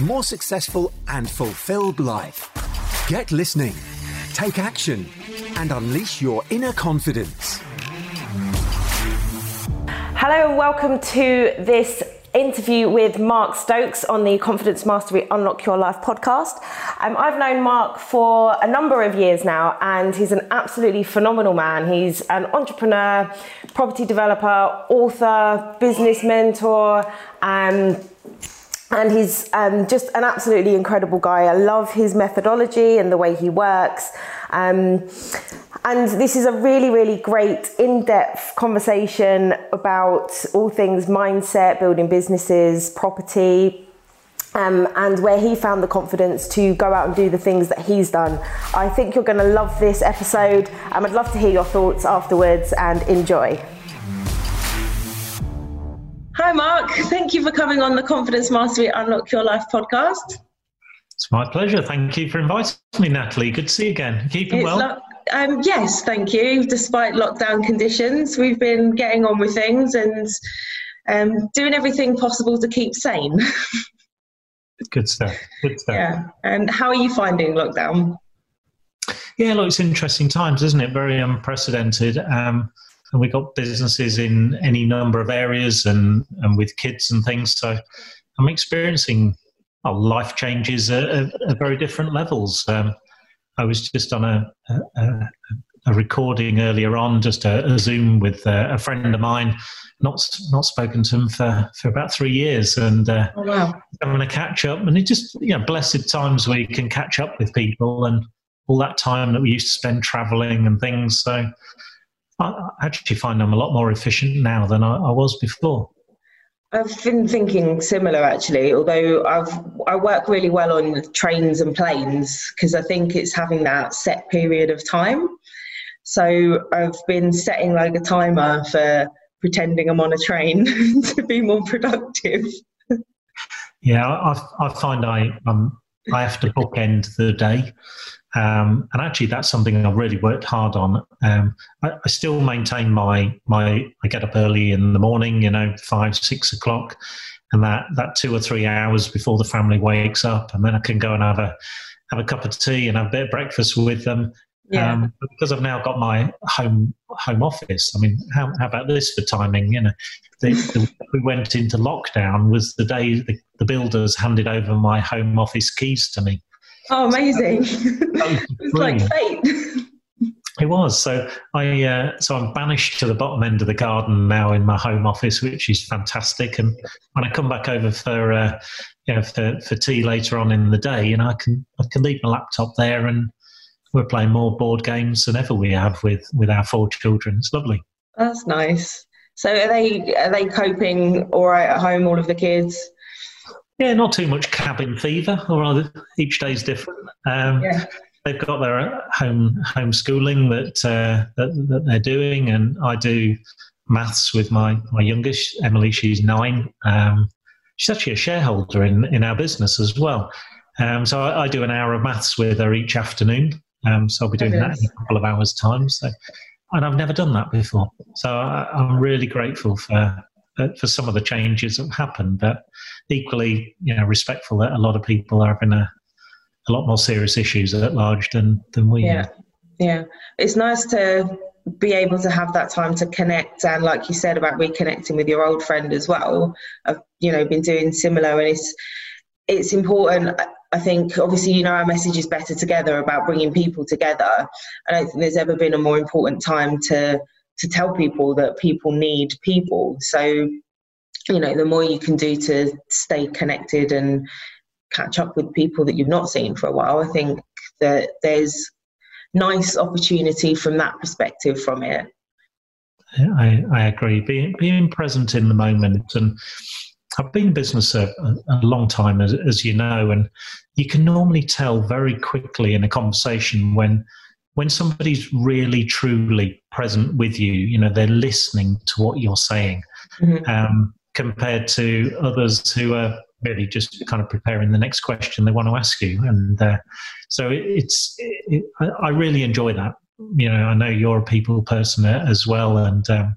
more successful, and fulfilled life. Get listening, take action, and unleash your inner confidence. Hello, and welcome to this interview with Mark Stokes on the Confidence Mastery Unlock Your Life podcast. Um, I've known Mark for a number of years now, and he's an absolutely phenomenal man. He's an entrepreneur, property developer, author, business mentor. Um, and he's um, just an absolutely incredible guy. I love his methodology and the way he works. Um, and this is a really, really great in depth conversation about all things mindset, building businesses, property. Um, and where he found the confidence to go out and do the things that he's done. I think you're going to love this episode. I'd love to hear your thoughts afterwards and enjoy. Hi, Mark. Thank you for coming on the Confidence Mastery Unlock Your Life podcast. It's my pleasure. Thank you for inviting me, Natalie. Good to see you again. Keeping well? Lo- um, yes, thank you. Despite lockdown conditions, we've been getting on with things and um, doing everything possible to keep sane. Good stuff. Good stuff. Yeah. And how are you finding lockdown? Yeah, look, it's interesting times, isn't it? Very unprecedented. Um, and we've got businesses in any number of areas and, and with kids and things. So I'm experiencing well, life changes at, at, at, very different levels. Um, I was just on a, a, a recording earlier on, just a, a Zoom with a, friend of mine. Not not spoken to him for, for about three years, and uh, oh, wow. having a catch up. And it just you know blessed times where you can catch up with people, and all that time that we used to spend travelling and things. So I actually find I'm a lot more efficient now than I, I was before. I've been thinking similar actually, although I've I work really well on trains and planes because I think it's having that set period of time. So I've been setting like a timer for pretending I'm on a train to be more productive. Yeah, I, I find I um, I have to bookend the day. Um, and actually, that's something I've really worked hard on. Um, I, I, still maintain my my. I get up early in the morning, you know, five six o'clock, and that that two or three hours before the family wakes up, and then I can go and have a have a cup of tea and have a bit of breakfast with them. Yeah. Um, because I've now got my home home office. I mean, how, how about this for timing? You know, the, the, we went into lockdown was the day the, the builders handed over my home office keys to me. Oh, amazing! it's like fate. It was. So I uh, so I'm banished to the bottom end of the garden now in my home office, which is fantastic. And when I come back over for uh, you know for, for tea later on in the day, you know I can I can leave my laptop there, and we're playing more board games than ever we have with with our four children. It's lovely. That's nice. So are they are they coping all right at home? All of the kids. Yeah, not too much cabin fever, or rather, each day's different. Um, yeah. They've got their home homeschooling that, uh, that that they're doing, and I do maths with my my youngest Emily. She's nine. Um, she's actually a shareholder in in our business as well. Um, so I, I, do an hour of maths with her each afternoon. Um, so I'll be doing that in a couple of hours' time. So, and I've never done that before. So I, I'm really grateful for for some of the changes that have happened, but equally, you know, respectful that a lot of people are having a, a lot more serious issues at large than than we. Yeah, yeah. It's nice to be able to have that time to connect and like you said about reconnecting with your old friend as well i've you know been doing similar and it's it's important i think obviously you know our message is better together about bringing people together i don't think there's ever been a more important time to to tell people that people need people. So, you know, the more you can do to stay connected and catch up with people that you've not seen for a while, I think that there's nice opportunity from that perspective from it. I, I agree. Being being present in the moment and I've been in business a, a long time, as, as, you know, and you can normally tell very quickly in a conversation when when somebody's really truly present with you. You know, they're listening to what you're saying, mm-hmm. um, compared to others who are really just kind of preparing the next question they want to ask you. And uh, so it, it's it, I really enjoy that. You know, I know you're a people person as well, and um,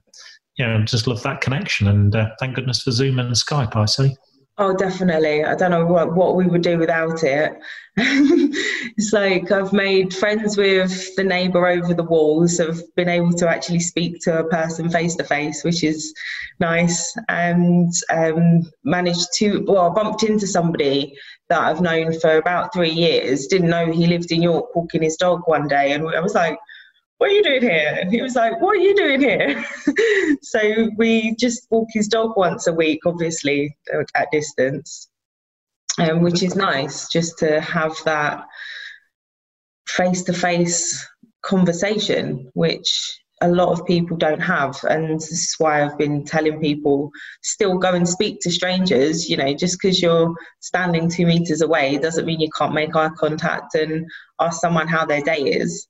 you know, just love that connection. And uh, thank goodness for Zoom and Skype, I say. Oh, definitely. I don't know what, what we would do without it. it's like I've made friends with the neighbour over the walls. I've been able to actually speak to a person face to face, which is nice. And um, managed to, well, bumped into somebody that I've known for about three years. Didn't know he lived in York walking his dog one day. And I was like, what are you doing here? He was like, what are you doing here? so we just walk his dog once a week, obviously at distance, um, which is nice just to have that face to face conversation, which a lot of people don't have. And this is why I've been telling people still go and speak to strangers. You know, just because you're standing two meters away doesn't mean you can't make eye contact and ask someone how their day is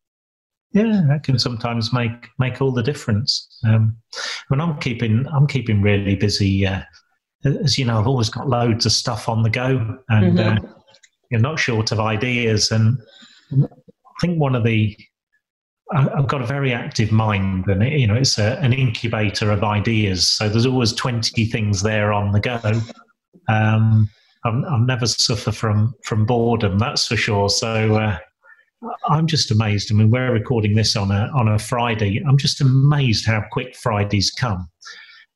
yeah, that can sometimes make make all the difference. Um, when I'm keeping I'm keeping really busy, uh, as you know, I've always got loads of stuff on the go, and mm-hmm. uh, you're not short of ideas. And I think one of the I've got a very active mind, and it, you know, it's a, an incubator of ideas. So there's always twenty things there on the go. Um, I'll never suffer from from boredom, that's for sure. So. Uh, I'm just amazed. I mean, we're recording this on a on a Friday. I'm just amazed how quick Fridays come.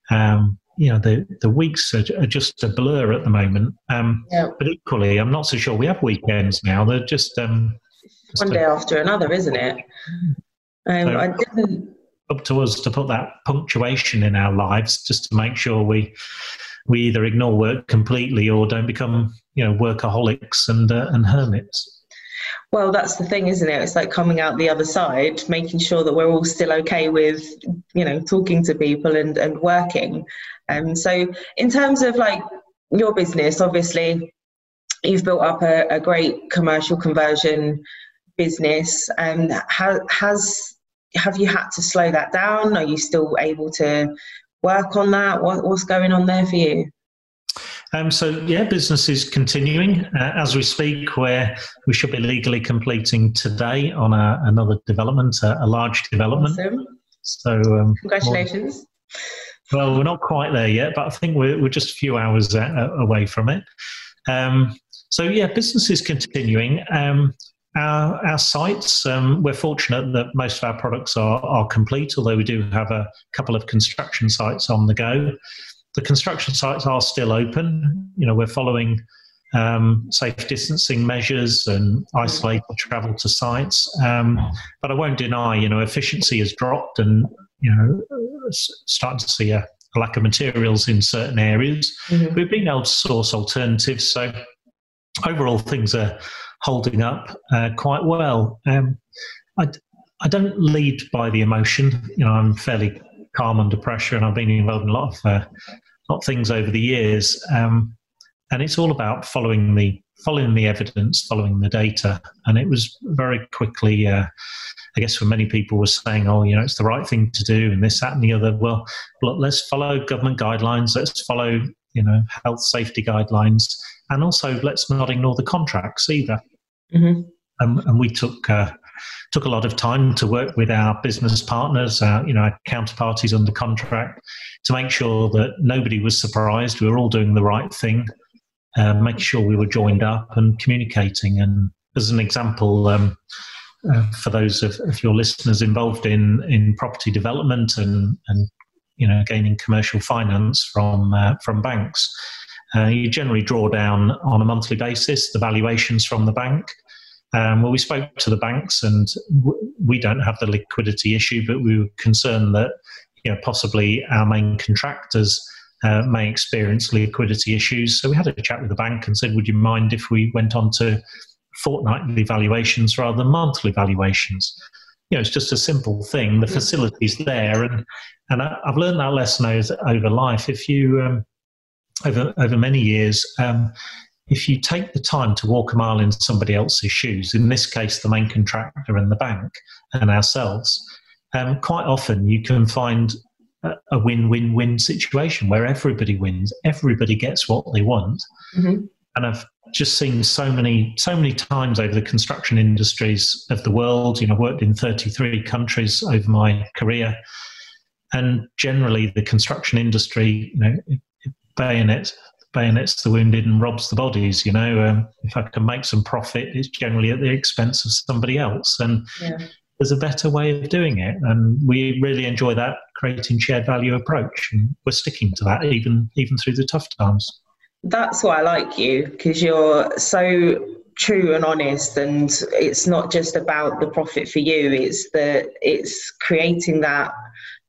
Um, you know, the the weeks are, are, just a blur at the moment. Um, yeah. But equally, I'm not so sure we have weekends now. They're just um, one day a, after another, isn't it? Um, so I didn't. Up to us to put that punctuation in our lives, just to make sure we we either ignore work completely or don't become you know workaholics and uh, and hermits. Well, that's the thing, isn't it? It's like coming out the other side, making sure that we're all still okay with, you know, talking to people and, and working. Um, so, in terms of like your business, obviously, you've built up a, a great commercial conversion business. And um, has, has have you had to slow that down? Are you still able to work on that? What, what's going on there for you? Um, so yeah, business is continuing uh, as we speak. Where we should be legally completing today on a, another development, a, a large development. Awesome. So um, congratulations. Well, well, we're not quite there yet, but I think we're, we're just a few hours uh, away from it. Um, so yeah, business is continuing. Um, our, our, sites, um, we're fortunate that most of our products are, are complete, although we do have a couple of construction sites on the go the construction sites are still open. You know, we're following um, safe distancing measures and isolated travel to sites. Um, but I won't deny, you know, efficiency has dropped and, you know, starting to see a, a lack of materials in certain areas. Mm-hmm. We've been able to source alternatives. So overall, things are holding up uh, quite well. Um, I, I don't lead by the emotion. You know, I'm fairly calm under pressure, and I've been involved in a lot of uh, lot of things over the years. Um, and it's all about following the following the evidence, following the data. And it was very quickly, uh, I guess, for many people, was saying, "Oh, you know, it's the right thing to do," and this, that, and the other. Well, look, let's follow government guidelines. Let's follow, you know, health safety guidelines, and also let's not ignore the contracts either. Mm-hmm. Um, and we took. Uh, took a lot of time to work with our business partners, our, you know, our counterparties under contract, to make sure that nobody was surprised. We were all doing the right thing, uh, making sure we were joined up and communicating. And as an example, um, uh, for those of, of, your listeners involved in in property development and and you know gaining commercial finance from uh, from banks. Uh, you generally draw down on a monthly basis the valuations from the bank, um, well, we spoke to the banks, and w- we don't have the liquidity issue, but we were concerned that you know possibly our main contractors uh, may experience liquidity issues. So we had a chat with the bank and said, "Would you mind if we went on to fortnightly valuations rather than monthly valuations?" You know, it's just a simple thing. The facility's there, and and I, have learned that lesson over life. If you um, over over many years. Um, if you take the time to walk a mile in somebody else's shoes, in this case, the main contractor and the bank and ourselves, um, quite often you can find a, a win-win-win situation where everybody wins, everybody gets what they want, mm-hmm. and I've just seen so many so many times over the construction industries of the world. You know, worked in 33 countries over my career, and generally the construction industry, you know, bayonet bayonets the wounded and robs the bodies. You know, um, if I can make some profit, it's generally at the expense of somebody else, and yeah. there's a better way of doing it. And we really enjoy that creating shared value approach, and we're sticking to that even even through the tough times that's why I like you because you're so true and honest and it's not just about the profit for you it's that it's creating that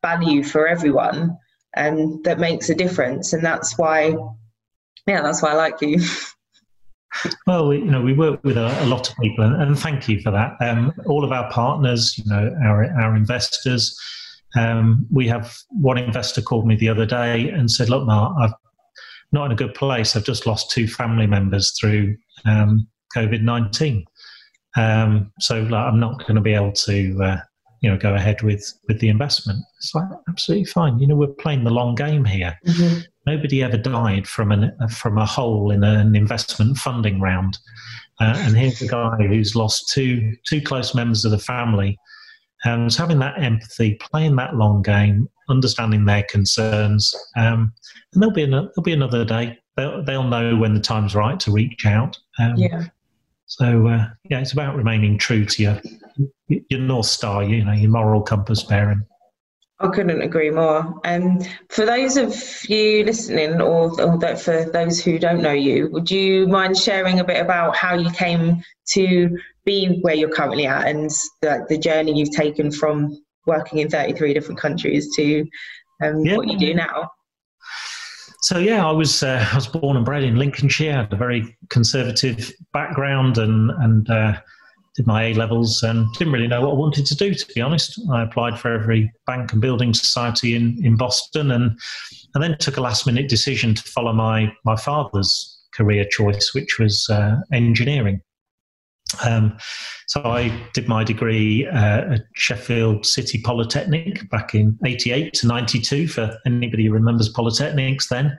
value for everyone and that makes a difference and that's why yeah that's why I like you Well, we, you know, we work with a, a lot of people, and, and, thank you for that. Um, all of our partners, you know, our our investors. Um, we have one investor called me the other day and said, "Look, Mark, I've not in a good place. I've just lost two family members through um, COVID nineteen, um, so like, I'm not going to be able to, uh, you know, go ahead with with the investment. It's like absolutely fine. You know, we're playing the long game here. Mm-hmm. Nobody ever died from an from a hole in an investment funding round, uh, and here's a guy who's lost two two close members of the family. And having that empathy, playing that long game, understanding their concerns, um, and there'll be another, there'll be another day. They'll they'll know when the time's right to reach out. Um, yeah. So uh, yeah, it's about remaining true to your your north star, you know, your moral compass bearing. I couldn't agree more. And um, for those of you listening, or, or for those who don't know you, would you mind sharing a bit about how you came to be where you're currently at, and the, the journey you've taken from working in 33 different countries to um, yeah. what you do now? So yeah, I was uh, I was born and bred in Lincolnshire. Had a very conservative background and and uh, did my A levels and didn't really know what I wanted to do. To be honest, I applied for every bank and building society in in Boston and and then took a last minute decision to follow my my father's career choice, which was uh, engineering. Um, so I did my degree uh, at Sheffield City Polytechnic back in 88 to 92 for anybody who remembers polytechnics then.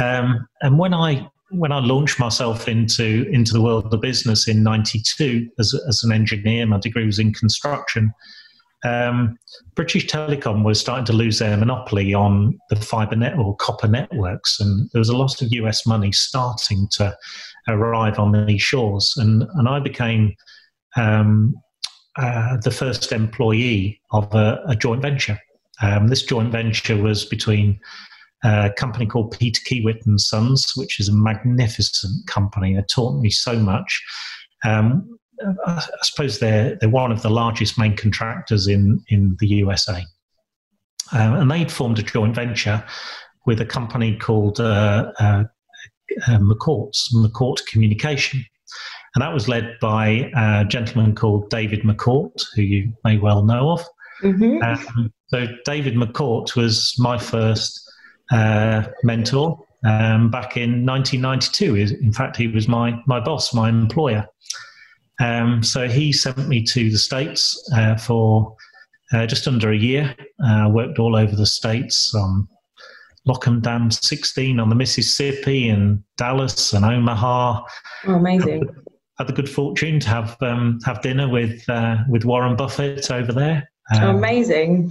Um, and when I when I launched myself into into the world of business in '92 as, as an engineer, my degree was in construction. Um, British Telecom was starting to lose their monopoly on the fibre net or copper networks, and there was a lot of US money starting to arrive on these shores. And, and I became um, uh, the first employee of a, a joint venture. Um, this joint venture was between a company called Peter Kiewit and Sons, which is a magnificent company. It taught me so much. Um, I suppose they're they're one of the largest main contractors in in the USA, um, and they'd formed a joint venture with a company called uh, uh, uh, McCourt's, McCourt Communication. And that was led by a gentleman called David McCourt, who you may well know of. Mm-hmm. Um, so, David McCourt was my first uh, mentor um, back in 1992. In fact, he was my, my boss, my employer. Um, so, he sent me to the States uh, for uh, just under a year. I uh, worked all over the States on Lock and Dam 16 on the Mississippi and Dallas and Omaha. Oh, amazing. Had, had the good fortune to have um, have dinner with uh, with Warren Buffett over there. Um, oh, amazing.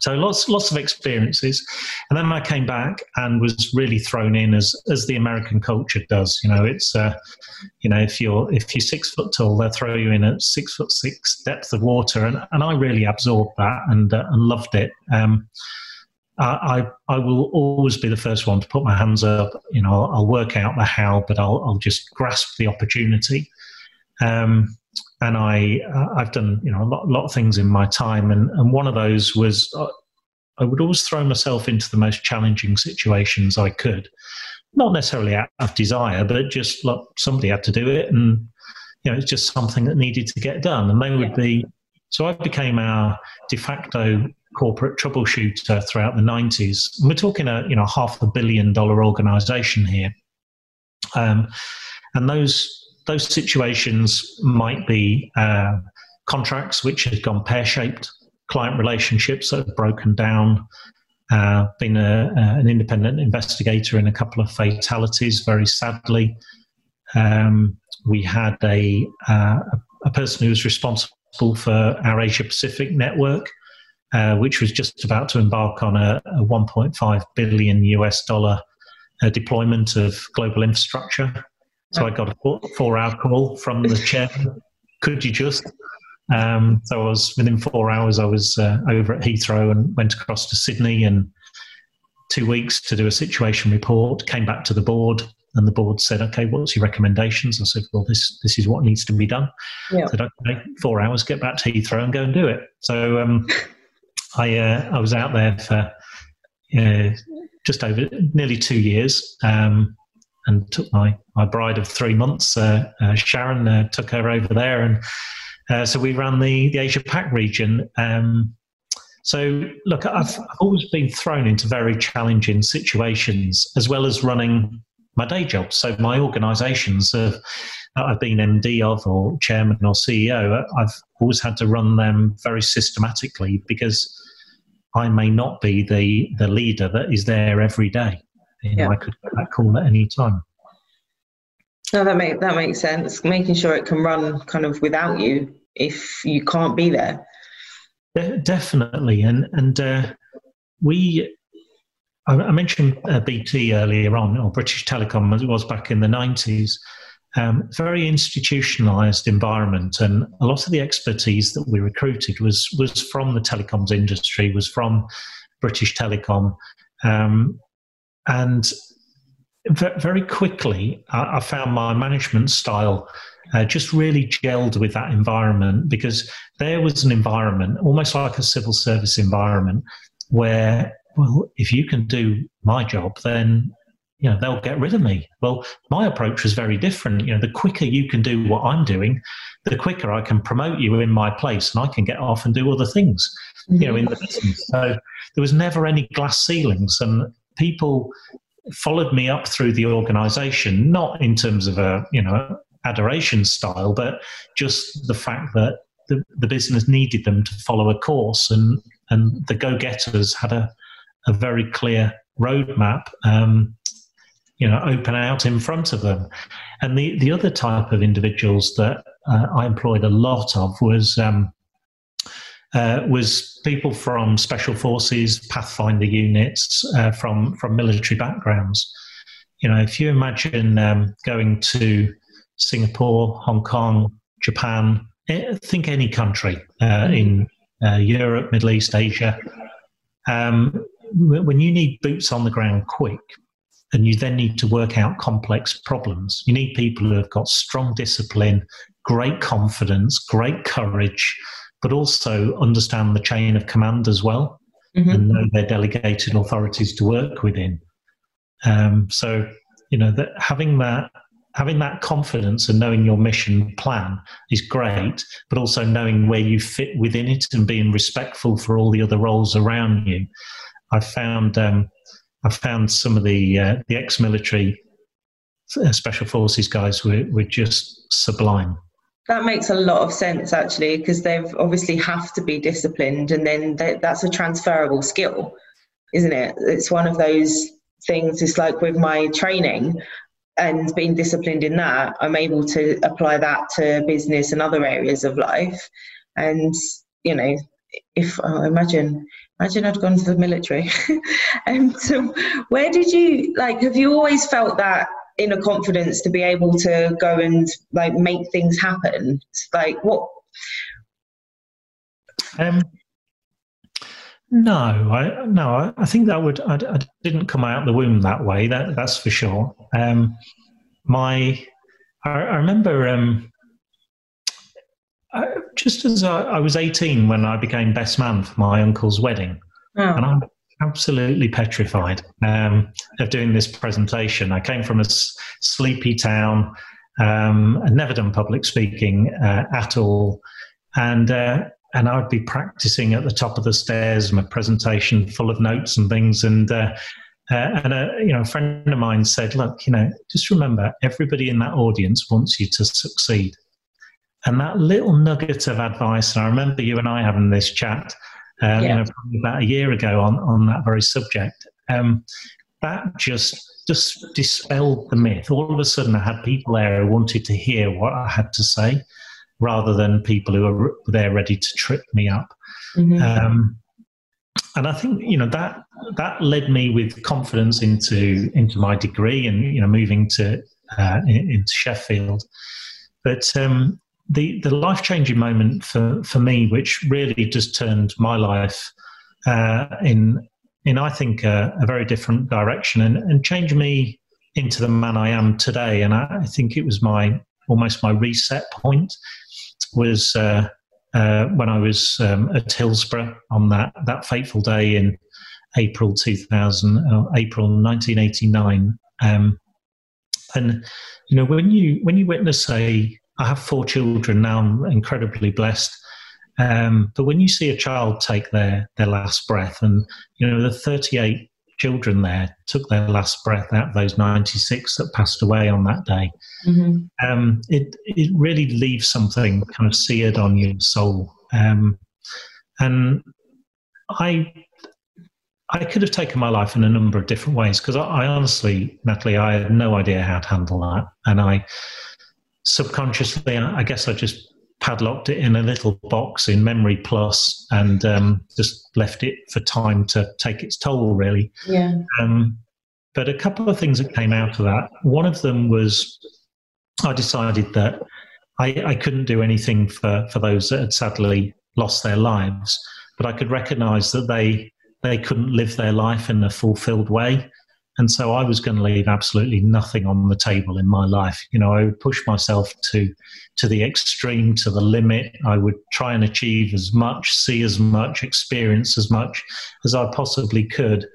So lots lots of experiences, and then I came back and was really thrown in as as the American culture does. You know, it's uh, you know if you're if you're six foot tall, they'll throw you in at six foot six depth of water, and and I really absorbed that and uh, and loved it. Um, I, I will always be the first one to put my hands up. You know, I'll, I'll work out the how, but I'll, I'll just grasp the opportunity. Um, and I, uh, I've done you know a lot, lot of things in my time, and, and one of those was uh, I would always throw myself into the most challenging situations I could, not necessarily out of desire, but just like somebody had to do it, and you know it's just something that needed to get done, and they would be. So I became our de facto corporate troubleshooter throughout the 90s. We're talking a you know half a billion dollar organization here. Um, and those those situations might be uh, contracts which have gone pear shaped, client relationships that have broken down, uh, been a, an independent investigator in a couple of fatalities, very sadly. Um, we had a, uh, a person who was responsible for our Asia Pacific network, uh, which was just about to embark on a, a 1.5 billion US dollar uh, deployment of global infrastructure. So I got a four, hour call from the chair. Could you just? Um, so I was within four hours. I was uh, over at Heathrow and went across to Sydney and two weeks to do a situation report. Came back to the board, and the board said, "Okay, what's your recommendations?" I said, "Well, this this is what needs to be done." Yeah. I said, "Okay, four hours. Get back to Heathrow and go and do it." So um, I uh, I was out there for uh, just over nearly two years. Um, and took my, my bride of three months, uh, uh, Sharon, uh, took her over there, and uh, so we ran the, the Asia Pac region. Um, so, look, I've, always been thrown into very challenging situations as well as running my day job. So, my organisations have, I've been MD of or chairman or CEO, I've always had to run them very systematically because I may not be the, the leader that is there every day. You know, yeah. I could get that call at any time. No, that make that makes sense. Making sure it can run kind of without you if you can't be there. De- definitely, and and uh, we. I, mentioned uh, BT earlier on, or British Telecom as it was back in the nineties. Um, very institutionalized environment, and a lot of the expertise that we recruited was was from the telecoms industry, was from British Telecom, um, and very quickly, I, found my management style uh, just really gelled with that environment because there was an environment, almost like a civil service environment, where, well, if you can do my job, then you know they'll get rid of me. Well, my approach was very different. You know, the quicker you can do what I'm doing, the quicker I can promote you in my place, and I can get off and do other things. You know, in the business. So there was never any glass ceilings, and people followed me up through the organization, not in terms of a, you know, adoration style, but just the fact that the, the business needed them to follow a course and, and the go-getters had a, a very clear roadmap, um, you know, open out in front of them. And the, the other type of individuals that uh, I employed a lot of was um, uh, was people from special forces, pathfinder units, uh, from from military backgrounds. You know, if you imagine um, going to Singapore, Hong Kong, Japan, eh, think any country uh, in uh, Europe, Middle East, Asia, um, when you need boots on the ground quick, and you then need to work out complex problems. You need people who have got strong discipline, great confidence, great courage, but also understand the chain of command as well mm-hmm. and know their delegated authorities to work within. Um, so, you know, that having that having that confidence and knowing your mission plan is great, but also knowing where you fit within it and being respectful for all the other roles around you. I found um, I found some of the uh, the ex-military uh, special forces guys were, were just sublime. That makes a lot of sense actually, because they've obviously have to be disciplined, and then they, that's a transferable skill, isn't it? It's one of those things. It's like with my training and being disciplined in that, I'm able to apply that to business and other areas of life. And you know, if oh, imagine imagine I'd gone to the military. and so, where did you like? Have you always felt that inner confidence to be able to go and like make things happen? It's Like what? Um, no, I no, I, I think that would I, I, didn't come out the womb that way. That that's for sure. Um, my, I, I remember um, I, just as I, I, was eighteen when I became best man for my uncle's wedding, oh. and I absolutely petrified um, of doing this presentation. I came from a s- sleepy town, um, I'd never done public speaking uh, at all, and uh, and I would be practicing at the top of the stairs, my presentation full of notes and things. And uh, uh, and a you know a friend of mine said, look, you know, just remember, everybody in that audience wants you to succeed. And that little nugget of advice, and I remember you and I having this chat, uh, yeah. you know, probably about a year ago on on that very subject. Um, that just just dispelled the myth. All of a sudden, I had people there who wanted to hear what I had to say, rather than people who were there ready to trip me up. Mm-hmm. Um, and I think you know that that led me with confidence into into my degree and you know moving to uh, into Sheffield. But um, the the life changing moment for for me, which really just turned my life uh, in in I think a, a, very different direction and, and changed me into the man I am today. And I, I think it was my almost my reset point was uh, uh, when I was um, at Hillsborough on that, that fateful day in April 2000, uh, April 1989. Um, and you know when you when you witness a, I have four children now. I'm incredibly blessed. Um, but when you see a child take their their last breath, and you know the 38 children there took their last breath out of those 96 that passed away on that day. Mm-hmm. Um, it it really leaves something kind of seared on your soul. Um, and I I could have taken my life in a number of different ways because I, I, honestly, Natalie, I had no idea how to handle that, and I subconsciously, I guess, I just padlocked it in a little box in Memory Plus and um, just left it for time to take its toll, really. Yeah. Um, but a couple of things that came out of that. One of them was I decided that I, I couldn't do anything for, for those that had sadly lost their lives, but I could recognize that they they couldn't live their life in a fulfilled way. And so I was going to leave absolutely nothing on the table in my life. You know, I would push myself to to the extreme, to the limit. I would try and achieve as much, see as much, experience as much as I possibly could,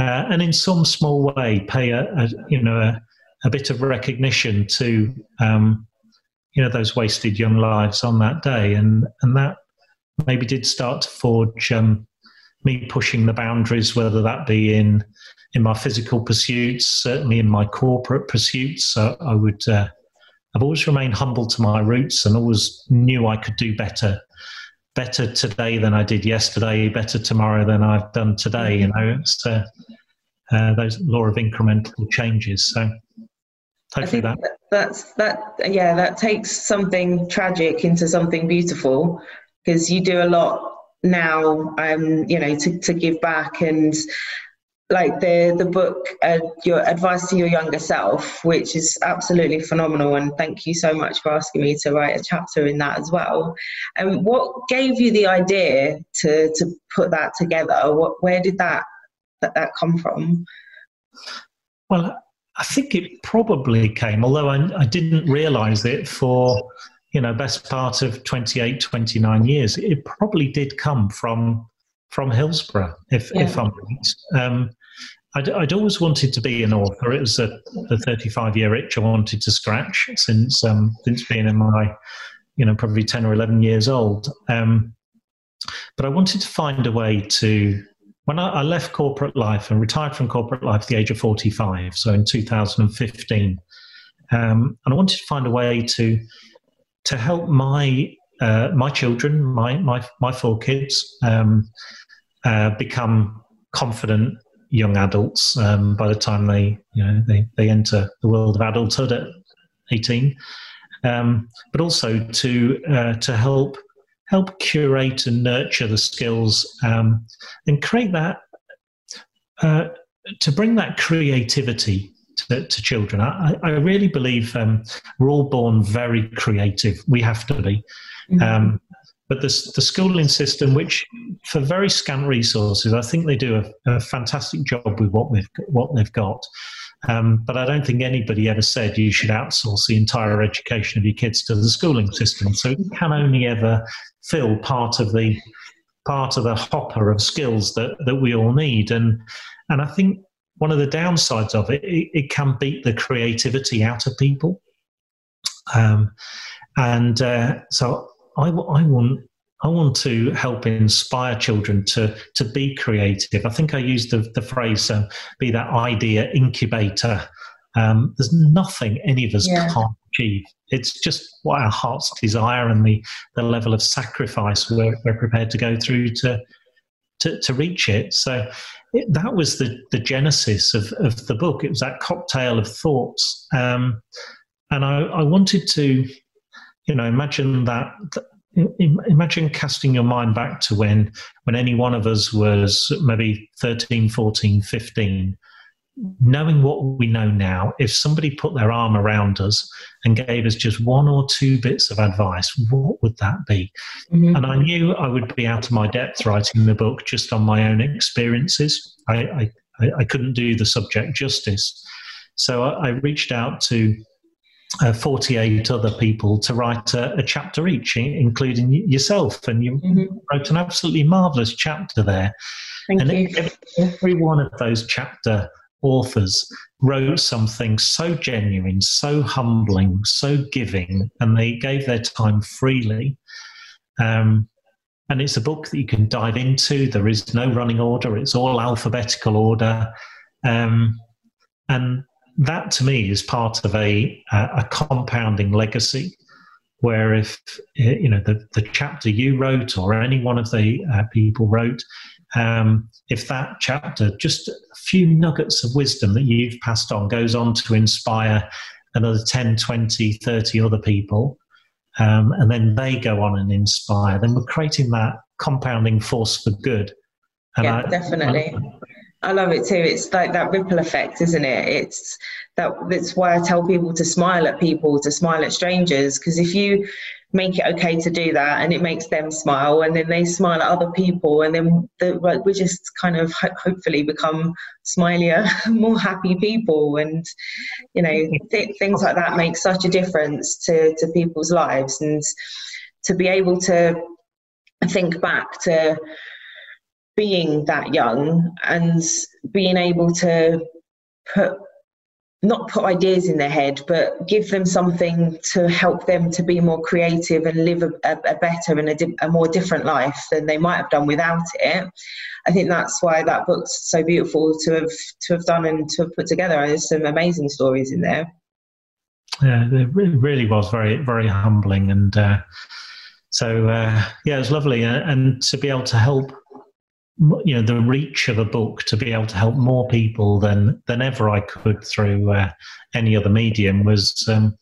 uh, and in some small way, pay a, a you know a, a, bit of recognition to um, you know those wasted young lives on that day, and and that maybe did start to forge um, me pushing the boundaries, whether that be in in my physical pursuits, certainly in my corporate pursuits. I would, uh, I've always remained humble to my roots and always knew I could do better, better today than I did yesterday, better tomorrow than I've done today. You know, it's uh, uh, those law of incremental changes. So hopefully that. That's that. Yeah, that takes something tragic into something beautiful because you do a lot now um you know to, to give back and like the the book uh, your advice to your younger self which is absolutely phenomenal and thank you so much for asking me to write a chapter in that as well. And um, what gave you the idea to to put that together? What where did that that, that come from? Well i think it probably came although i, I didn't realize it for you know best part of 28 29 years it probably did come from from Hillsborough, if, yeah. if I'm right. Um, I'd, I'd, always wanted to be an author. It was a, the 35 year itch I wanted to scratch since um, since being in my, you know, probably 10 or 11 years old. Um, but I wanted to find a way to. When I, I, left corporate life and retired from corporate life at the age of 45, so in 2015, um, and I wanted to find a way to to help my uh, my children, my my my four kids, um, uh, become confident young adults um, by the time they you know they, they enter the world of adulthood at 18 um, but also to uh, to help help curate and nurture the skills um, and create that uh, to bring that creativity to, to children. I, I, really believe um, we're all born very creative. We have to be. Mm-hmm. Um, but the, the schooling system, which for very scant resources, I think they do a, a fantastic job with what we've what they've got. Um, but I don't think anybody ever said you should outsource the entire education of your kids to the schooling system. So it can only ever fill part of the part of the hopper of skills that, that we all need. And and I think one of the downsides of it, it, it can beat the creativity out of people. Um, and uh, so I, I want I want to help inspire children to to be creative. I think I used the, the phrase um, "be that idea incubator." Um, there's nothing any of us yeah. can't achieve. It's just what our hearts desire and the, the level of sacrifice we're, we're prepared to go through to to, to reach it. So it, that was the, the genesis of, of the book. It was that cocktail of thoughts. Um, and I, I wanted to, you know, imagine that imagine casting your mind back to when when any one of us was maybe 13 14 15 knowing what we know now if somebody put their arm around us and gave us just one or two bits of advice what would that be mm-hmm. and i knew i would be out of my depth writing the book just on my own experiences i i, I couldn't do the subject justice so I, I reached out to uh, 48 other people to write a, a, chapter each, including yourself. And you mm-hmm. wrote an absolutely marvelous chapter there. Thank and you. Every, every one of those chapter authors wrote something so genuine, so humbling, so giving, and they gave their time freely. Um, and it's a book that you can dive into. There is no running order, it's all alphabetical order. Um, and that to me is part of a, a compounding legacy where if you know the, the chapter you wrote or any one of the uh, people wrote um, if that chapter just a few nuggets of wisdom that you've passed on goes on to inspire another 10 20 30 other people um, and then they go on and inspire then we're creating that compounding force for good and yeah I, definitely I, I love it too. It's like that ripple effect, isn't it? It's that that's why I tell people to smile at people, to smile at strangers, because if you make it okay to do that and it makes them smile and then they smile at other people and then the, like, we just kind of ho- hopefully become smilier more happy people and you know mm-hmm. th- things like that make such a difference to, to people's lives and to be able to think back to being that young and being able to put not put ideas in their head, but give them something to help them to be more creative and live a, a better and a, di- a, more different life than they might have done without it. I think that's why that book's so beautiful to have to have done and to have put together. There's some amazing stories in there. Yeah, it really was very very humbling, and uh, so uh, yeah, it was lovely, uh, and to be able to help you know the reach of a book to be able to help more people than than ever I could through uh, any other medium was um,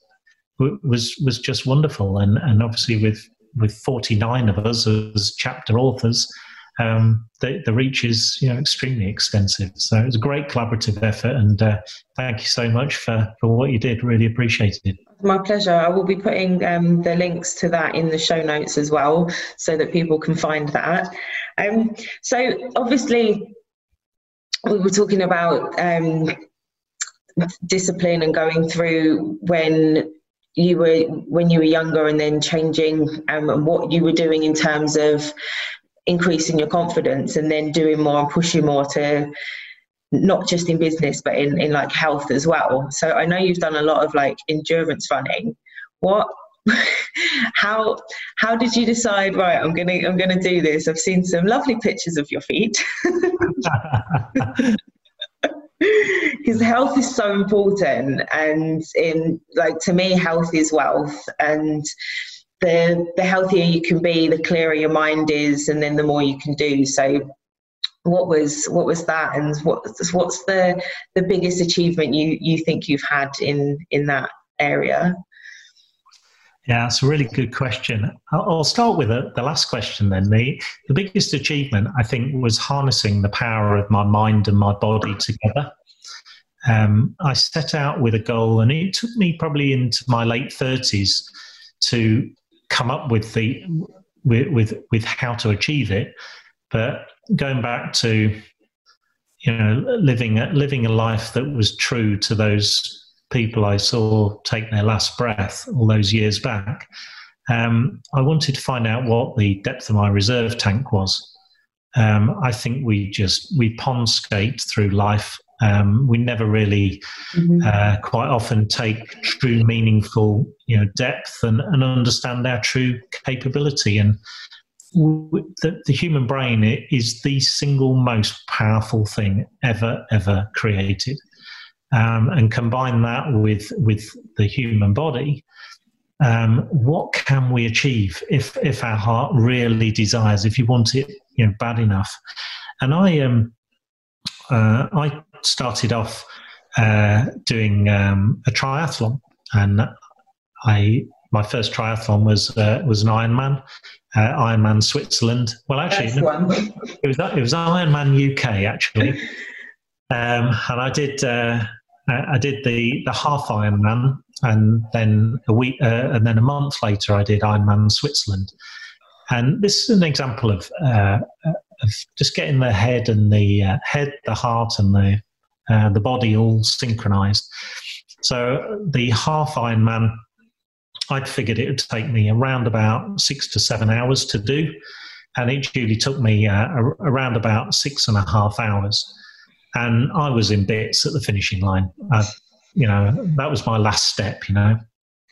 was was just wonderful and and obviously with with 49 of us as chapter authors um, the, the reach is you know extremely extensive so it was a great collaborative effort and uh, thank you so much for for what you did really appreciated it my pleasure. I will be putting um, the links to that in the show notes as well so that people can find that. Um, so, obviously, we were talking about um, discipline and going through when you were when you were younger and then changing um, and what you were doing in terms of increasing your confidence and then doing more and pushing more to not just in business but in, in like health as well. So i know you've done a lot of like endurance running. What how how did you decide right i'm gonna i'm gonna do this. I've seen some lovely pictures of your feet. Because health is so important and in like to me health is wealth and the the healthier you can be the clearer your mind is and then the more you can do. So what was what was that and what what's the the biggest achievement you you think you've had in in that area yeah, it's a really good question. I'll start with the, the last question then. The, the biggest achievement, I think, was harnessing the power of my mind and my body together. Um, I set out with a goal, and it took me probably into my late 30s to come up with the with, with with how to achieve it. But going back to you know living living a life that was true to those people I saw take their last breath all those years back, um, I wanted to find out what the depth of my reserve tank was. Um, I think we just we pond skate through life. Um, we never really, mm-hmm. uh, quite often, take true, meaningful, you know, depth and, and understand our true capability. And the, the human brain is the single most powerful thing ever, ever created. Um, and combine that with with the human body, um, what can we achieve if if our heart really desires, if you want it, you know, bad enough? And I um, uh, I started off uh, doing um, a triathlon, and I my first triathlon was uh, was an Ironman, uh, Ironman Switzerland. Well, actually, it was it was Ironman UK actually, um, and I did uh, I did the the half Ironman, and then a week uh, and then a month later I did Ironman Switzerland. And this is an example of uh, of just getting the head and the uh, head, the heart, and the the body all synchronized. So the half Ironman I'd figured it would take me around about six to seven hours to do, and it usually took me uh, around about six and a half hours. And I was in bits at the finishing line. I, you know, that was my last step. You know,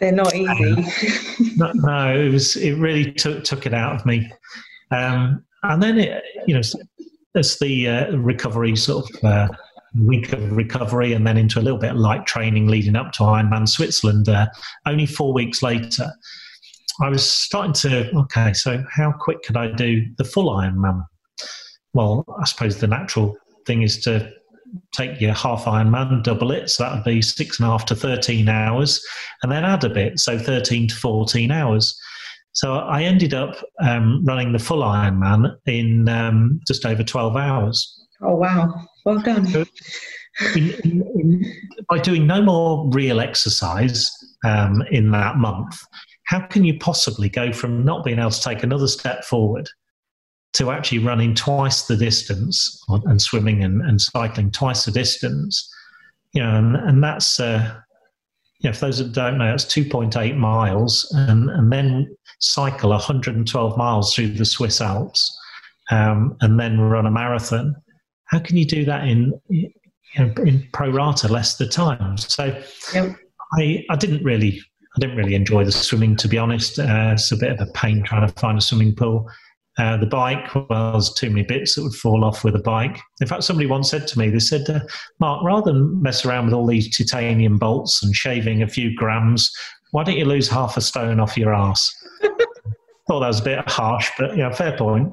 they're not easy. no, no, it was. It really took took it out of me. Um, and then it, you know, as the uh, recovery sort of uh, week of recovery and then into a little bit of light training leading up to Ironman Switzerland. Uh, only four weeks later, I was starting to, okay, so how quick could I do the full Ironman? Well, I suppose the natural thing is to take your half Ironman, double it, so that would be six and a half to 13 hours, and then add a bit, so 13 to 14 hours. So I ended up um, running the full Ironman in um, just over 12 hours. Oh, wow. Well done. In, in, in, by doing no more real exercise um, in that month, how can you possibly go from not being able to take another step forward to actually running twice the distance and swimming and, and cycling twice the distance? You know, and, and that's, uh, you know, for those that don't know, it's 2.8 miles and, and then cycle 112 miles through the Swiss Alps um, and then run a marathon how can you do that in you know, in pro rata less the time? So yep. I I didn't really I didn't really enjoy the swimming to be honest. Uh, it's a bit of a pain trying to find a swimming pool. Uh, the bike, well, there's too many bits that would fall off with a bike. In fact, somebody once said to me, they said, uh, Mark, rather than mess around with all these titanium bolts and shaving a few grams, why don't you lose half a stone off your ass? Thought that was a bit harsh, but yeah, fair point.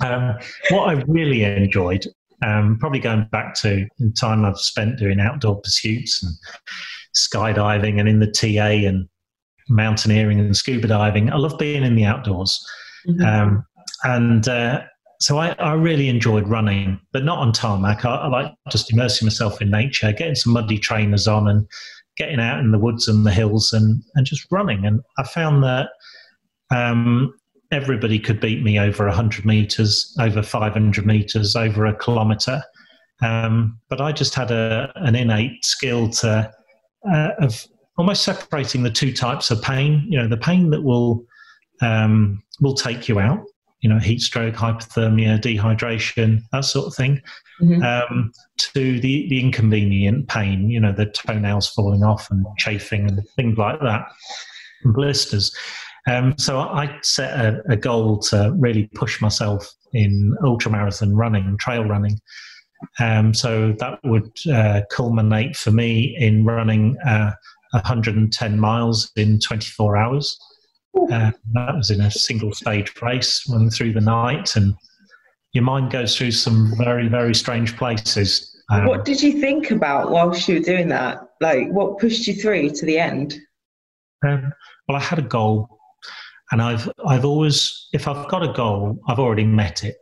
Um, what I really enjoyed um, probably going back to the time I've spent doing outdoor pursuits and skydiving and in the TA and mountaineering and scuba diving. I love being in the outdoors. Mm-hmm. Um, and uh, so I, I, really enjoyed running, but not on tarmac. I, I, like just immersing myself in nature, getting some muddy trainers on and getting out in the woods and the hills and, and just running. And I found that um, everybody could beat me over 100 meters, over 500 meters, over a kilometer. Um, but I just had a, an innate skill to uh, of almost separating the two types of pain. You know, the pain that will um, will take you out. You know, heat stroke, hypothermia, dehydration, that sort of thing. Mm-hmm. Um, to the the inconvenient pain. You know, the toenails falling off and chafing and things like that, and blisters. Um, so I set a, a, goal to really push myself in ultramarathon running, trail running. Um, so that would uh, culminate for me in running uh, 110 miles in 24 hours. Uh, that was in a single stage race, running through the night, and your mind goes through some very, very strange places. Um, what did you think about whilst you were doing that? Like, what pushed you through to the end? Um, well, I had a goal and I've I've always if I've got a goal, I've already met it.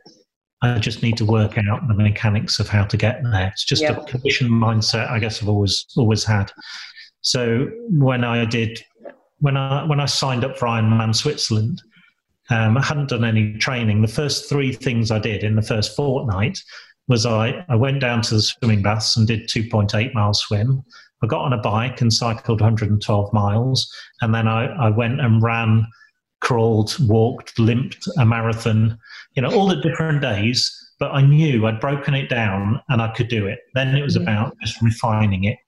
I just need to work out the mechanics of how to get there. It's just yep. a conditioned mindset I guess I've always always had. So when I did when I when I signed up for Ironman Switzerland, um, I hadn't done any training. The first three things I did in the first fortnight was I, I went down to the swimming baths and did 2.8 mile swim. I got on a bike and cycled 112 miles, and then I, I went and ran crawled, walked, limped a marathon, you know, all the different days. But I knew I'd broken it down and I could do it. Then it was mm-hmm. about just refining it.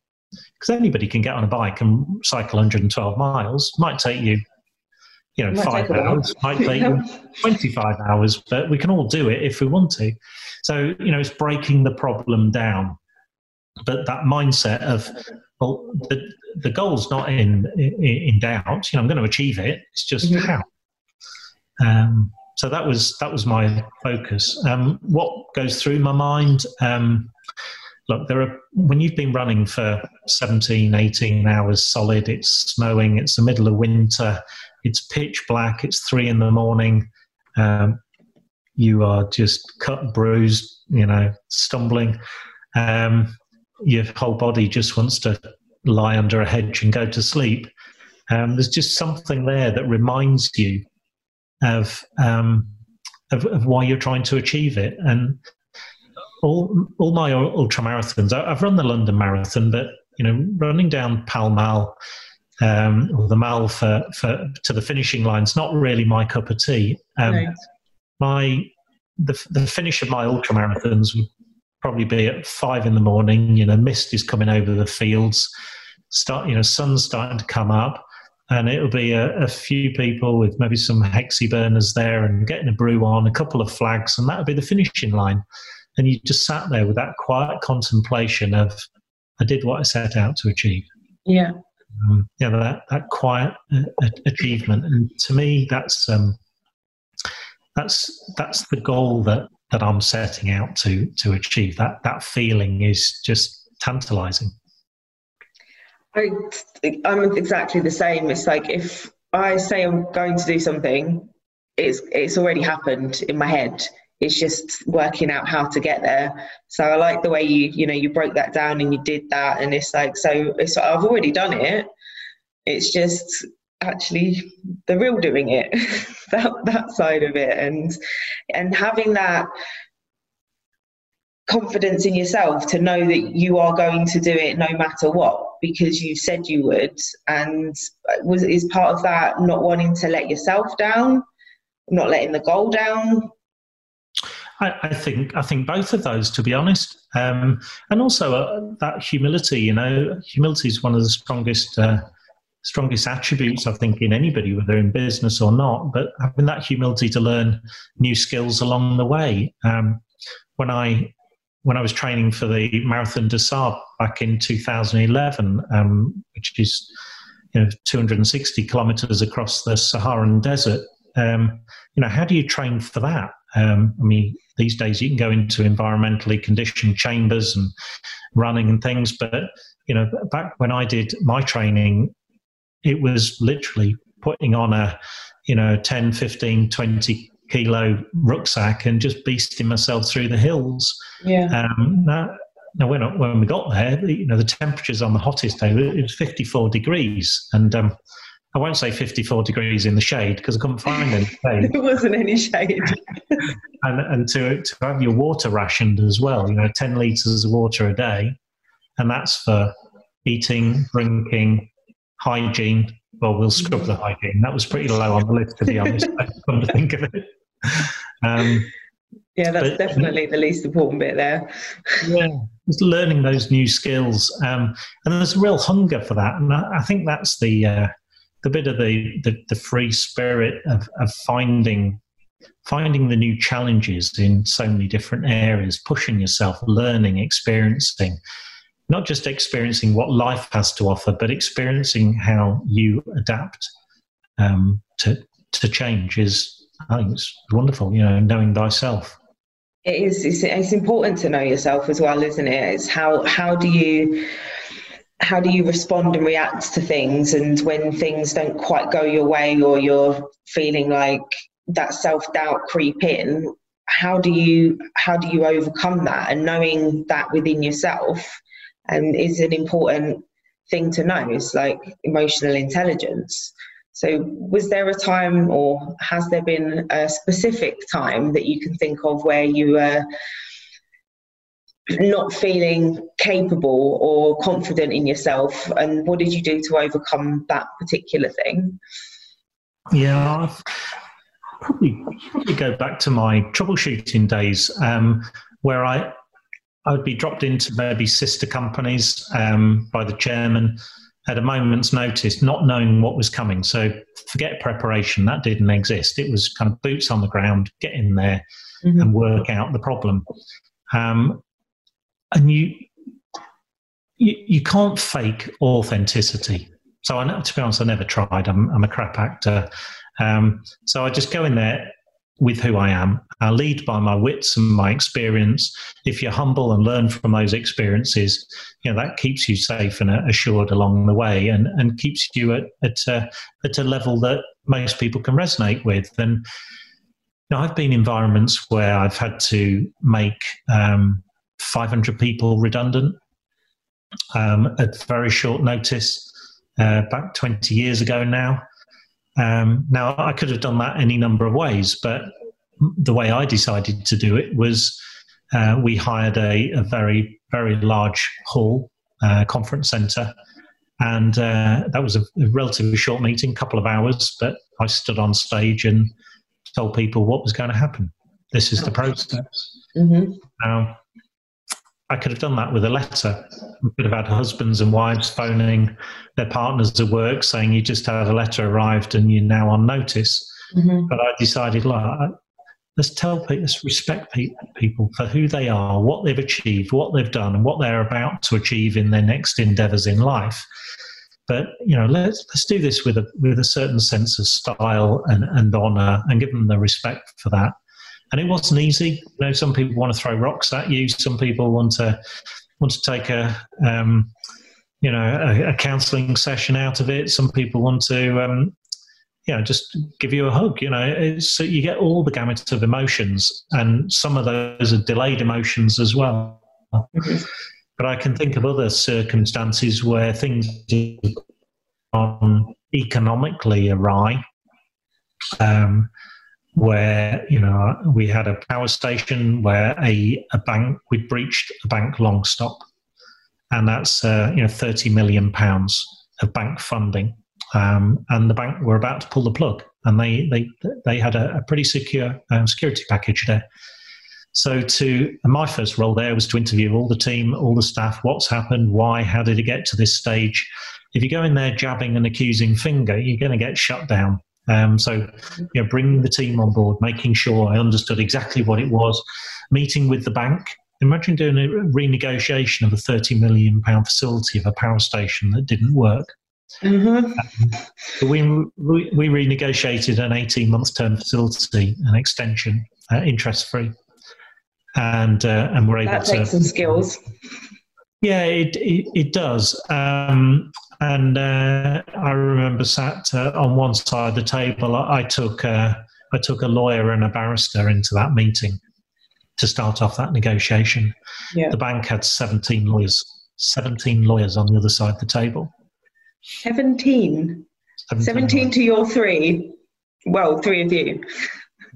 Because anybody can get on a bike and cycle 112 miles. Might take you you know, five hours, might take you 25 hours, but we can all do it if we want to. So, you know, it's breaking the problem down. But that mindset of, well, the, the goal's not in, in, in doubt. You know, I'm going to achieve it. It's just mm-hmm. how. Um, so that was that was my focus. Um, what goes through my mind? Um, look, there are when you've been running for 17, 18 hours solid. It's snowing. It's the middle of winter. It's pitch black. It's three in the morning. Um, you are just cut, bruised. You know, stumbling. Um, your whole body just wants to lie under a hedge and go to sleep. Um, there's just something there that reminds you of, um, of, of why you're trying to achieve it. And all all my ultra marathons, I've run the London Marathon, but you know, running down Pall Mall um, or the Mall for, for to the finishing line is not really my cup of tea. Um, right. My the the finish of my ultra marathons would probably be at five in the morning. You know, mist is coming over the fields. Start, you know, sun's starting to come up, and it'll be a, a few people with maybe some hexy burners there and getting a brew on, a couple of flags, and that'll be the finishing line. And you just sat there with that quiet contemplation of, I did what I set out to achieve. Yeah. Um, yeah, that that quiet uh, achievement, and to me, that's um, that's that's the goal that that I'm setting out to to achieve. That that feeling is just tantalizing. I, I'm exactly the same. It's like if I say I'm going to do something, it's it's already happened in my head. It's just working out how to get there. So I like the way you you know you broke that down and you did that, and it's like so it's I've already done it. It's just actually the real doing it that that side of it and and having that confidence in yourself to know that you are going to do it no matter what because you said you would and was is part of that not wanting to let yourself down not letting the goal down I, I think I think both of those, to be honest, um, and also uh, that humility. You know, humility is one of the strongest uh, strongest attributes, I think, in anybody, whether in business or not, but having that humility to learn new skills along the way. Um, when I when I was training for the Marathon des Sables back in 2011, um, which is you know 260 kilometers across the Saharan desert, um, you know how do you train for that? Um, I mean, these days you can go into environmentally conditioned chambers and running and things, but you know, back when I did my training, it was literally putting on a, you know, 10, 15, 20 kilo rucksack and just beasting myself through the hills. Yeah. Um, now, now when, when we got there, you know, the temperatures on the hottest day, it was 54 degrees. And um, I won't say 54 degrees in the shade because I couldn't find any shade. there wasn't any shade. and and to, to have your water rationed as well, you know, 10 litres of water a day. And that's for eating, drinking, hygiene. Well, we'll scrub the hygiene. That was pretty low on the list, to be honest. come to think of it. Um, yeah, that's but, definitely the least important bit there. yeah, just learning those new skills, um, and there's a real hunger for that, and I, I think that's the uh, the bit of the, the, the free spirit of, of finding finding the new challenges in so many different areas, pushing yourself, learning, experiencing, not just experiencing what life has to offer, but experiencing how you adapt um, to to change is, I think, it's wonderful. You know, knowing thyself. It is. It's, it's important to know yourself as well, isn't it? It's how how do you how do you respond and react to things and when things don't quite go your way or you're feeling like that self-doubt creep in how do you how do you overcome that and knowing that within yourself and is an important thing to know. It's like emotional intelligence. So, was there a time, or has there been a specific time that you can think of where you were not feeling capable or confident in yourself? And what did you do to overcome that particular thing? Yeah, probably probably go back to my troubleshooting days, um, where I I would be dropped into maybe sister companies um, by the chairman at a moment's notice, not knowing what was coming. So forget preparation, that didn't exist. It was kind of boots on the ground, get in there mm-hmm. and work out the problem. Um, and you, you, you can't fake authenticity. So I, to be honest, I never tried. I'm, I'm a crap actor. Um, so I just go in there with who I am. I lead by my wits and my experience. If you're humble and learn from those experiences, you know that keeps you safe and assured along the way, and, and keeps you at at a, at a level that most people can resonate with. And you know, I've been in environments where I've had to make um, 500 people redundant um, at very short notice. Uh, back 20 years ago now. Um, now, I could have done that any number of ways, but the way I decided to do it was uh, we hired a, a, very, very large hall, uh, conference centre, and uh, that was a, a, relatively short meeting, a couple of hours, but I stood on stage and told people what was going to happen. This is the process. Mm-hmm. Now, I could have done that with a letter. We could have had husbands and wives phoning their partners at work saying you just had a letter arrived and you're now on notice. Mm-hmm. But I decided, like, let's tell people, let's respect people for who they are, what they've achieved, what they've done, and what they're about to achieve in their next endeavours in life. But you know, let's let's do this with a with a certain sense of style and, and honour, and give them the respect for that and it wasn't easy. You know, some people want to throw rocks at you. Some people want to want to take a um, you know a, a counselling session out of it. Some people want to um, you know just give you a hug. You know, so you get all the gamut of emotions, and some of those are delayed emotions as well. Mm-hmm. But I can think of other circumstances where things on economically awry. Um, where you know we had a power station where a, a bank we'd breached a bank long stop. And that's uh, you know 30 million pounds of bank funding. Um, and the bank were about to pull the plug and they they they had a, a pretty secure um, security package there. So to my first role there was to interview all the team all the staff what's happened why how did it get to this stage? If you go in there jabbing an accusing finger you're going to get shut down um, so, you know, bringing the team on board, making sure I understood exactly what it was, meeting with the bank. Imagine doing a renegotiation of a thirty million pound facility of a power station that didn't work. Mm-hmm. Um, we, we, we renegotiated an eighteen month term facility, an extension, uh, interest free, and uh, and we're able that takes to, some skills. Yeah, it it, it does. Um, and uh, I remember sat uh, on one side of the table. I, I took uh, I took a lawyer and a barrister into that meeting to start off that negotiation. Yeah. The bank had seventeen lawyers, seventeen lawyers on the other side of the table. 17? 17, 17 to your three. Well, three of you.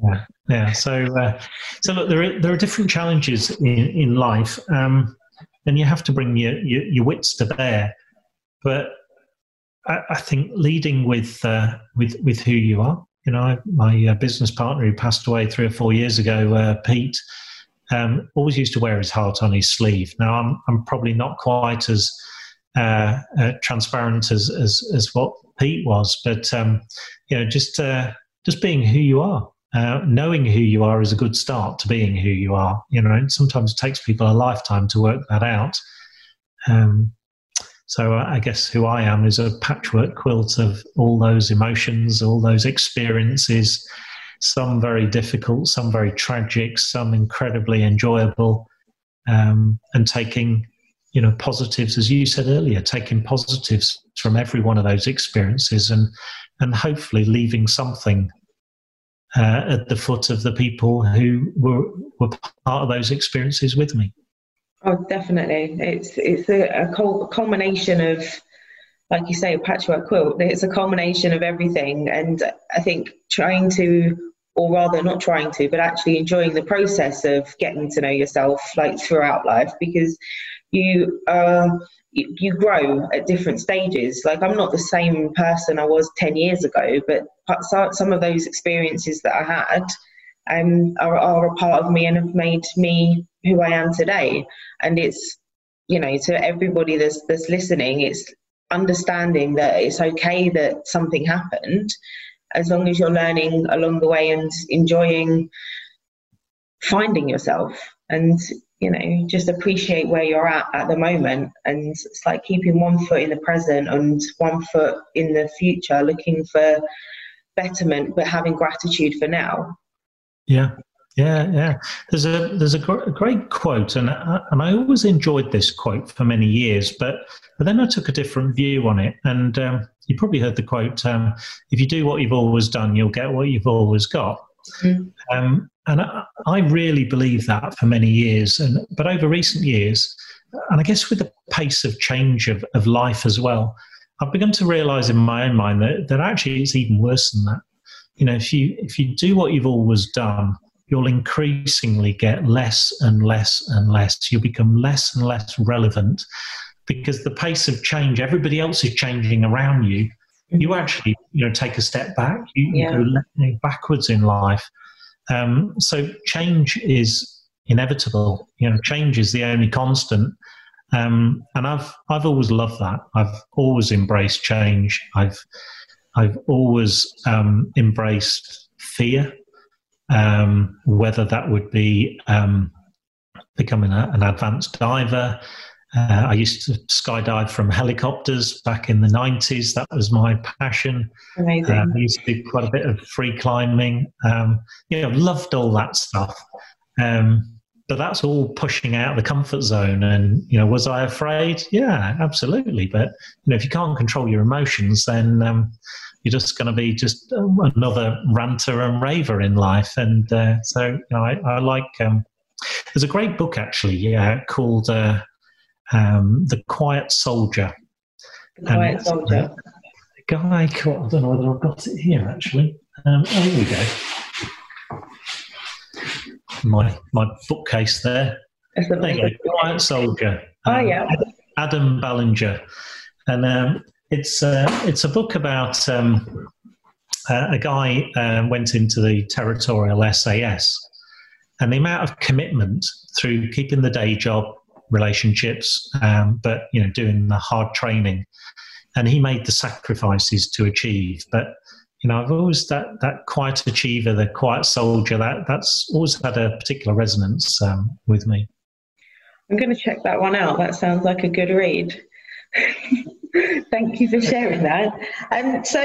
Yeah, yeah. So, uh, so look, there are there are different challenges in in life, um, and you have to bring your, your, your wits to bear. But I, I think leading with uh, with with who you are. You know, my uh, business partner who passed away three or four years ago, uh, Pete, um, always used to wear his heart on his sleeve. Now, I'm I'm probably not quite as uh, uh, transparent as, as as what Pete was, but um, you know, just just being who you are. Uh, knowing who you are is a good start to being who you are. You know, sometimes it takes people a lifetime to work that out. Um, so uh, I guess who I am is a patchwork quilt of all those emotions, all those experiences, some very difficult, some very tragic, some incredibly enjoyable, um, and taking, you know, positives, as you said earlier, taking positives from every one of those experiences and, and hopefully leaving something uh, at the foot of the people who were, were part of those experiences with me. Oh, definitely. It's it's a, a culmination of, like you say, a patchwork quilt. It's a culmination of everything, and I think trying to, or rather, not trying to, but actually enjoying the process of getting to know yourself, like throughout life, because you uh, you, you grow at different stages. Like I'm not the same person I was ten years ago, but some of those experiences that I had um, are, are a part of me and have made me who I am today. And it's, you know, to everybody that's, that's listening, it's understanding that it's okay that something happened. As long as you're learning along the way and enjoying finding yourself. And you know just appreciate where you're at at the moment. And it's like keeping one foot in the present and one foot in the future looking for betterment but having gratitude for now. Yeah yeah yeah there's a there's a, gr- a great quote and I, and I always enjoyed this quote for many years but but then I took a different view on it and um, you probably heard the quote um, if you do what you've always done you'll get what you've always got mm. um, and I, I, really believe that for many years. And but over recent years, and I guess with the pace of change of, of life as well, I've begun to realise in my own mind that, that actually it's even worse than that. You know, if you if you do what you've always done, you'll increasingly get less and less and less. You'll become less and less relevant because the pace of change, everybody else is changing around you. You actually, you know, take a step back. You, yeah. you go backwards in life. Um, so change is inevitable. You know, change is the only constant. Um, and I've I've always loved that. I've always embraced change. I've I've always um, embraced fear, um, whether that would be um, becoming a, an advanced diver, uh, I used to skydive from helicopters back in the 90s. That was my passion. Amazing. Uh, I used to do quite a bit of free climbing. Um, you know, loved all that stuff. Um, but that's all pushing out the comfort zone. And, you know, was I afraid? Yeah, absolutely. But, you know, if you can't control your emotions, then um, you're just going to be just another ranter and raver in life. And uh, so, you know, I, I like, um, there's a great book actually yeah, called uh, um, The Quiet Soldier. The Quiet uh, Soldier. Uh, guy called, I don't know whether I've got it here actually. Um, oh, here we go. My, my bookcase there. There you go. Quiet Soldier. Um, oh, yeah. Adam Ballinger. And um, it's, uh, it's a book about um, uh, a guy uh, went into the territorial SAS and the amount of commitment through keeping the day job, relationships, um, but you know, doing the hard training. And he made the sacrifices to achieve. But you know, I've always that that quiet achiever, the quiet soldier. That that's always had a particular resonance um, with me. I'm going to check that one out. That sounds like a good read. Thank you for sharing that. And so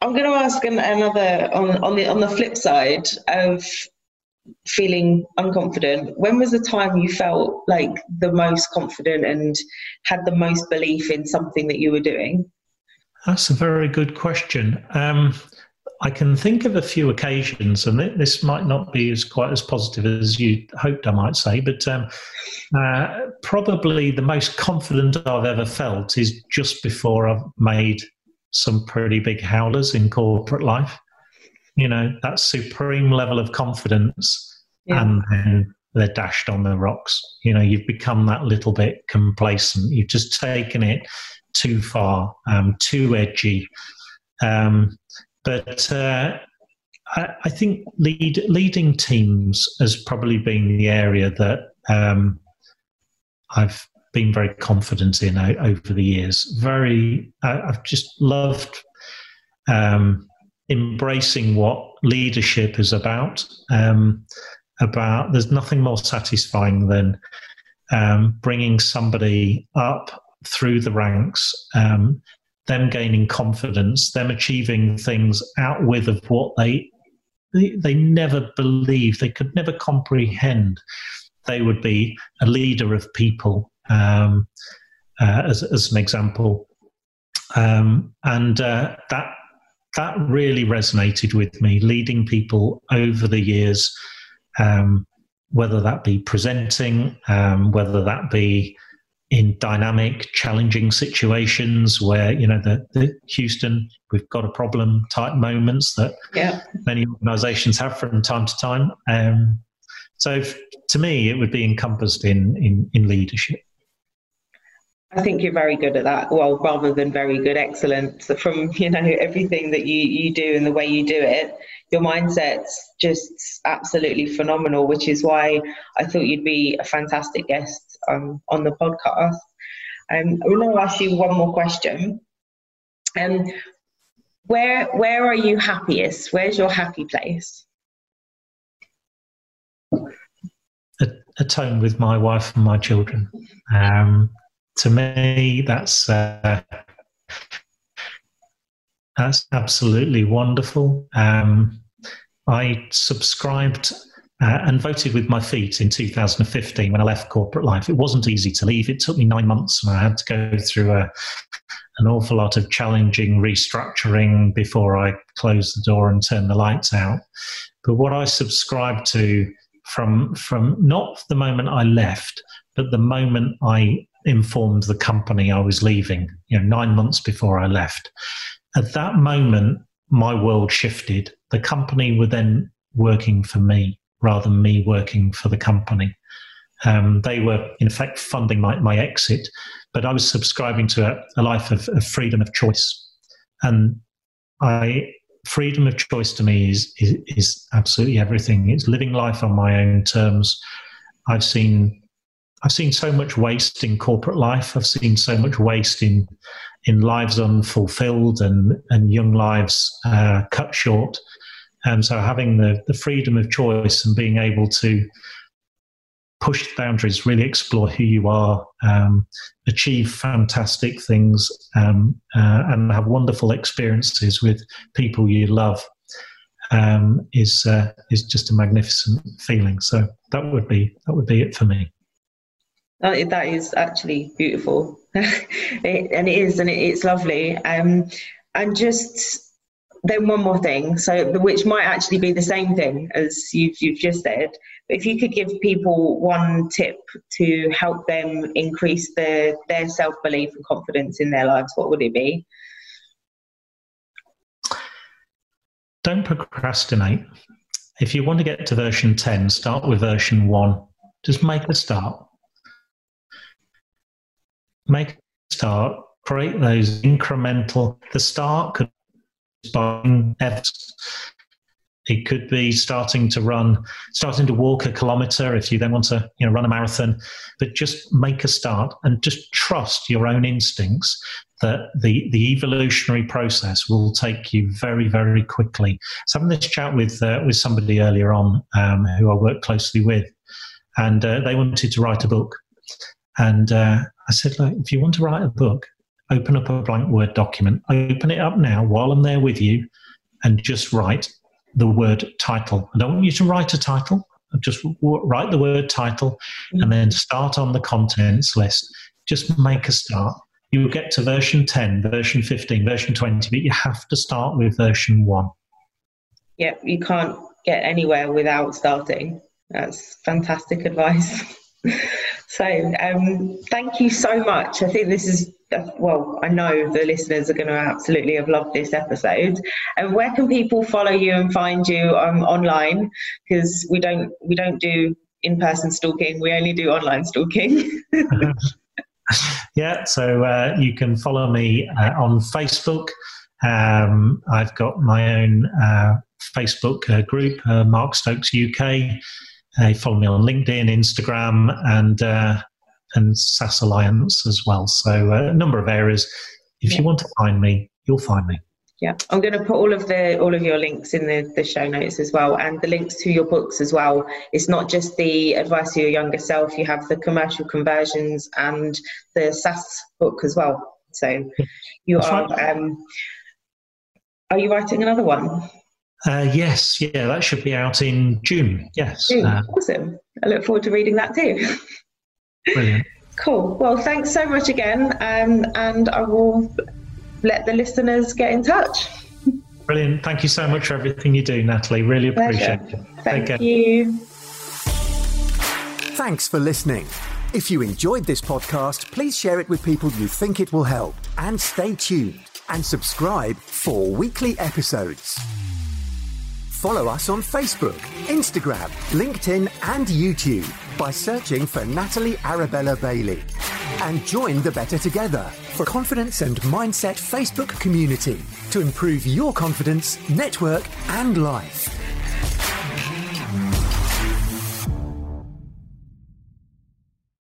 I'm going to ask another on, on the on the flip side of feeling unconfident when was the time you felt like the most confident and had the most belief in something that you were doing that's a very good question um, i can think of a few occasions and this might not be as quite as positive as you hoped i might say but um, uh, probably the most confident i've ever felt is just before i've made some pretty big howlers in corporate life. You know that supreme level of confidence yeah. and then they're dashed on the rocks. You know you've become that little bit complacent. You've just taken it too far um, too edgy. Um, but uh, I, I, think lead, leading teams has probably been the area that um, I've been very confident in over the years. Very, I, have just loved um, embracing what leadership is about. Um, about there's nothing more satisfying than um, bringing somebody up through the ranks, um, them gaining confidence, them achieving things out with of what they, they they never believed, they could never comprehend. They would be a leader of people, um, uh, as as an example, um, and uh, that that really resonated with me, leading people over the years, um, whether that be presenting, um, whether that be in dynamic, challenging situations where, you know, the, the Houston, we've got a problem type moments that yeah. many organizations have from time to time. Um, so to me, it would be encompassed in, in, in leadership. I think you're very good at that. Well, rather than very good, excellent. From you know everything that you you do and the way you do it, your mindset's just absolutely phenomenal. Which is why I thought you'd be a fantastic guest um, on the podcast. Um, I'm going to ask you one more question. Um, where where are you happiest? Where's your happy place? At, home with my wife and my children. Um, to me, that's uh, that's absolutely wonderful. Um, I subscribed uh, and voted with my feet in 2015 when I left corporate life. It wasn't easy to leave. It took me nine months, and I had to go through a, an awful lot of challenging restructuring before I closed the door and turned the lights out. But what I subscribed to from from not the moment I left, but the moment I informed the company I was leaving, you know, nine months before I left. At that moment, my world shifted. The company were then working for me rather than me working for the company. Um, they were, in fact, funding my, my exit, but I was subscribing to a, a life of, of, freedom of choice. And I, freedom of choice to me is, is, is absolutely everything. It's living life on my own terms. I've seen I've seen so much waste in corporate life. I've seen so much waste in in lives unfulfilled and and young lives uh, cut short. And so having the the freedom of choice and being able to push boundaries, really explore who you are, um, achieve fantastic things, um, uh, and have wonderful experiences with people you love um, is uh, is just a magnificent feeling. So that would be that would be it for me. That, that is actually beautiful, it, and it is, and it, it's lovely. Um, and just then one more thing, so which might actually be the same thing as you've you've just said. If you could give people one tip to help them increase their their self belief and confidence in their lives, what would it be? Don't procrastinate. If you want to get to version 10, start with version 1. Just make a start make a start, create those incremental. The start could be It could be starting to run, starting to walk a kilometer if you then want to, you know, run a marathon. But just make a start and just trust your own instincts that the the evolutionary process will take you very very quickly. So having this chat with uh, with somebody earlier on um, who I work closely with, and uh, they wanted to write a book, and uh, I said, like, if you want to write a book, open up a blank Word document. Open it up now while I'm there with you and just write the word title. I don't want you to write a title. Just write the word title and then start on the contents list. Just make a start. You'll get to version 10, version 15, version 20, but you have to start with version 1. Yep, you can't get anywhere without starting. That's fantastic advice. So, um, thank you so much. I think this is, well, I know the listeners are going to absolutely have loved this episode. And where can people follow you and find you um, online? Because we don't we don't do in person stalking. We only do online stalking. yeah, so uh, you can follow me uh, on Facebook. Um, I've got my own uh, Facebook uh, group, uh, Mark Stokes UK. Uh, follow me on LinkedIn, Instagram, and uh, and SaaS Alliance as well. So uh, a number of areas. If yeah. you want to find me, you'll find me. Yeah, I'm going to put all of the all of your links in the, the show notes as well, and the links to your books as well. It's not just the advice to your younger self; you have the commercial conversions and the SaaS book as well. So you That's are. Right. Um, are you writing another one? Uh, yes, yeah, that should be out in June. Yes. June. Uh, awesome. I look forward to reading that too. brilliant. Cool. Well, thanks so much again, um, and I will let the listeners get in touch. Brilliant. Thank you so much for everything you do, Natalie. Really appreciate Pleasure. it. Thank you. Thanks for listening. If you enjoyed this podcast, please share it with people you think it will help. And stay tuned and subscribe for weekly episodes. Follow us on Facebook, Instagram, LinkedIn, and YouTube by searching for Natalie Arabella Bailey. And join the Better Together for confidence and mindset Facebook community to improve your confidence, network, and life.